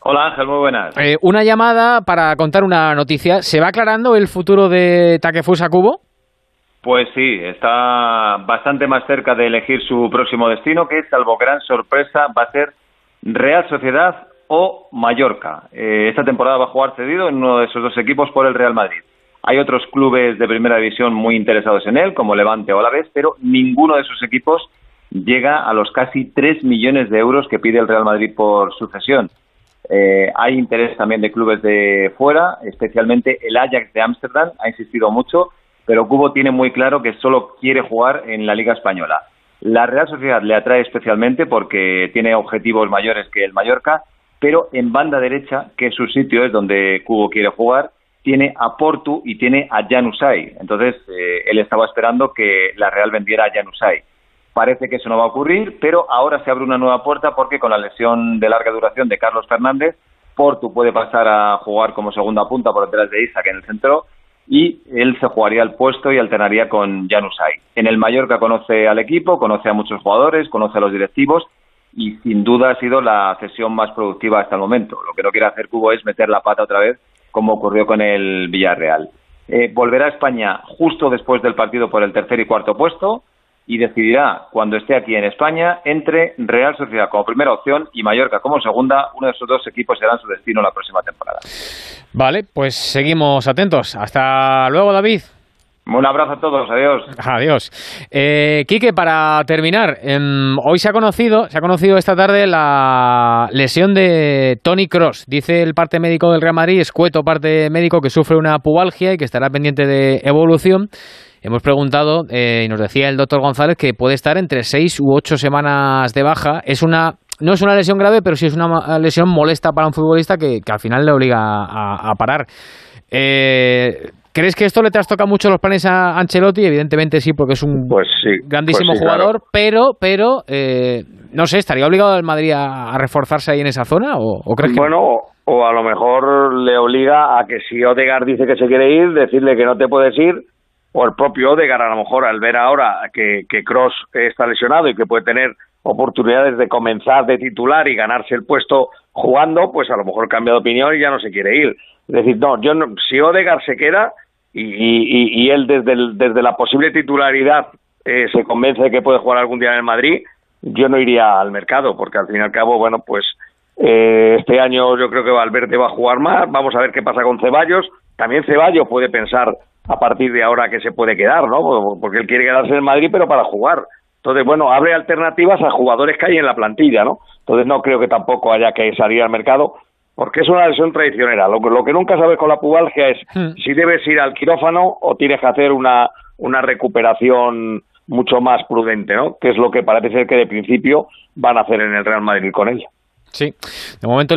Hola Ángel, muy buenas. Eh, una llamada para contar una noticia. ¿Se va aclarando el futuro de Takefusa Kubo? Pues sí, está bastante más cerca de elegir su próximo destino, que salvo gran sorpresa va a ser Real Sociedad o Mallorca. Eh, esta temporada va a jugar cedido en uno de esos dos equipos por el Real Madrid. Hay otros clubes de primera división muy interesados en él, como Levante o Alavés, pero ninguno de esos equipos llega a los casi 3 millones de euros que pide el Real Madrid por sucesión. Eh, hay interés también de clubes de fuera, especialmente el Ajax de Ámsterdam ha insistido mucho, pero Cubo tiene muy claro que solo quiere jugar en la Liga Española. La Real Sociedad le atrae especialmente porque tiene objetivos mayores que el Mallorca, pero en banda derecha, que su sitio, es donde Cubo quiere jugar, tiene a Portu y tiene a Janusay. Entonces, eh, él estaba esperando que la Real vendiera a Janusay. Parece que eso no va a ocurrir, pero ahora se abre una nueva puerta porque con la lesión de larga duración de Carlos Fernández, Portu puede pasar a jugar como segunda punta por detrás de Isaac en el centro y él se jugaría el puesto y alternaría con Janusay. En el Mallorca conoce al equipo, conoce a muchos jugadores, conoce a los directivos y sin duda ha sido la cesión más productiva hasta el momento. Lo que no quiere hacer Cubo es meter la pata otra vez como ocurrió con el Villarreal. Eh, volverá a España justo después del partido por el tercer y cuarto puesto y decidirá cuando esté aquí en España entre Real Sociedad como primera opción y Mallorca como segunda. Uno de esos dos equipos será su destino la próxima temporada. Vale, pues seguimos atentos. Hasta luego, David. Un abrazo a todos, adiós. Adiós. Eh, Quique, para terminar, em, hoy se ha conocido, se ha conocido esta tarde la lesión de Tony Cross. Dice el parte médico del Real Madrid, escueto parte médico, que sufre una pubalgia y que estará pendiente de evolución. Hemos preguntado eh, y nos decía el doctor González que puede estar entre seis u ocho semanas de baja. Es una no es una lesión grave, pero sí es una lesión molesta para un futbolista que, al final le obliga a, parar. Eh, ¿Crees que esto le trastoca mucho los planes a Ancelotti? Evidentemente sí, porque es un pues grandísimo pues jugador, pero, pero eh, no sé, ¿estaría obligado el Madrid a, reforzarse ahí en esa zona? ¿O, crees que bueno, o a lo mejor le obliga a que si Odegaard dice que se quiere ir, decirle que no te puedes ir o el propio Odegar a lo mejor al ver ahora que, que Cross está lesionado y que puede tener oportunidades de comenzar de titular y ganarse el puesto jugando, pues a lo mejor cambia de opinión y ya no se quiere ir. Es decir, no, yo no, si Odegar se queda y, y, y él desde, desde la posible titularidad eh, se convence de que puede jugar algún día en el Madrid, yo no iría al mercado, porque al fin y al cabo, bueno, pues eh, este año yo creo que Valverde va a jugar más, vamos a ver qué pasa con Ceballos, también Ceballos puede pensar a partir de ahora que se puede quedar, ¿no? Porque él quiere quedarse en Madrid, pero para jugar. Entonces, bueno, abre alternativas a jugadores que hay en la plantilla, ¿no? Entonces, no creo que tampoco haya que salir al mercado, porque es una lesión traicionera. Lo, lo que nunca sabes con la pubalgia es hmm. si debes ir al quirófano o tienes que hacer una, una recuperación mucho más prudente, ¿no? Que es lo que parece ser que de principio van a hacer en el Real Madrid con ella. Sí, de momento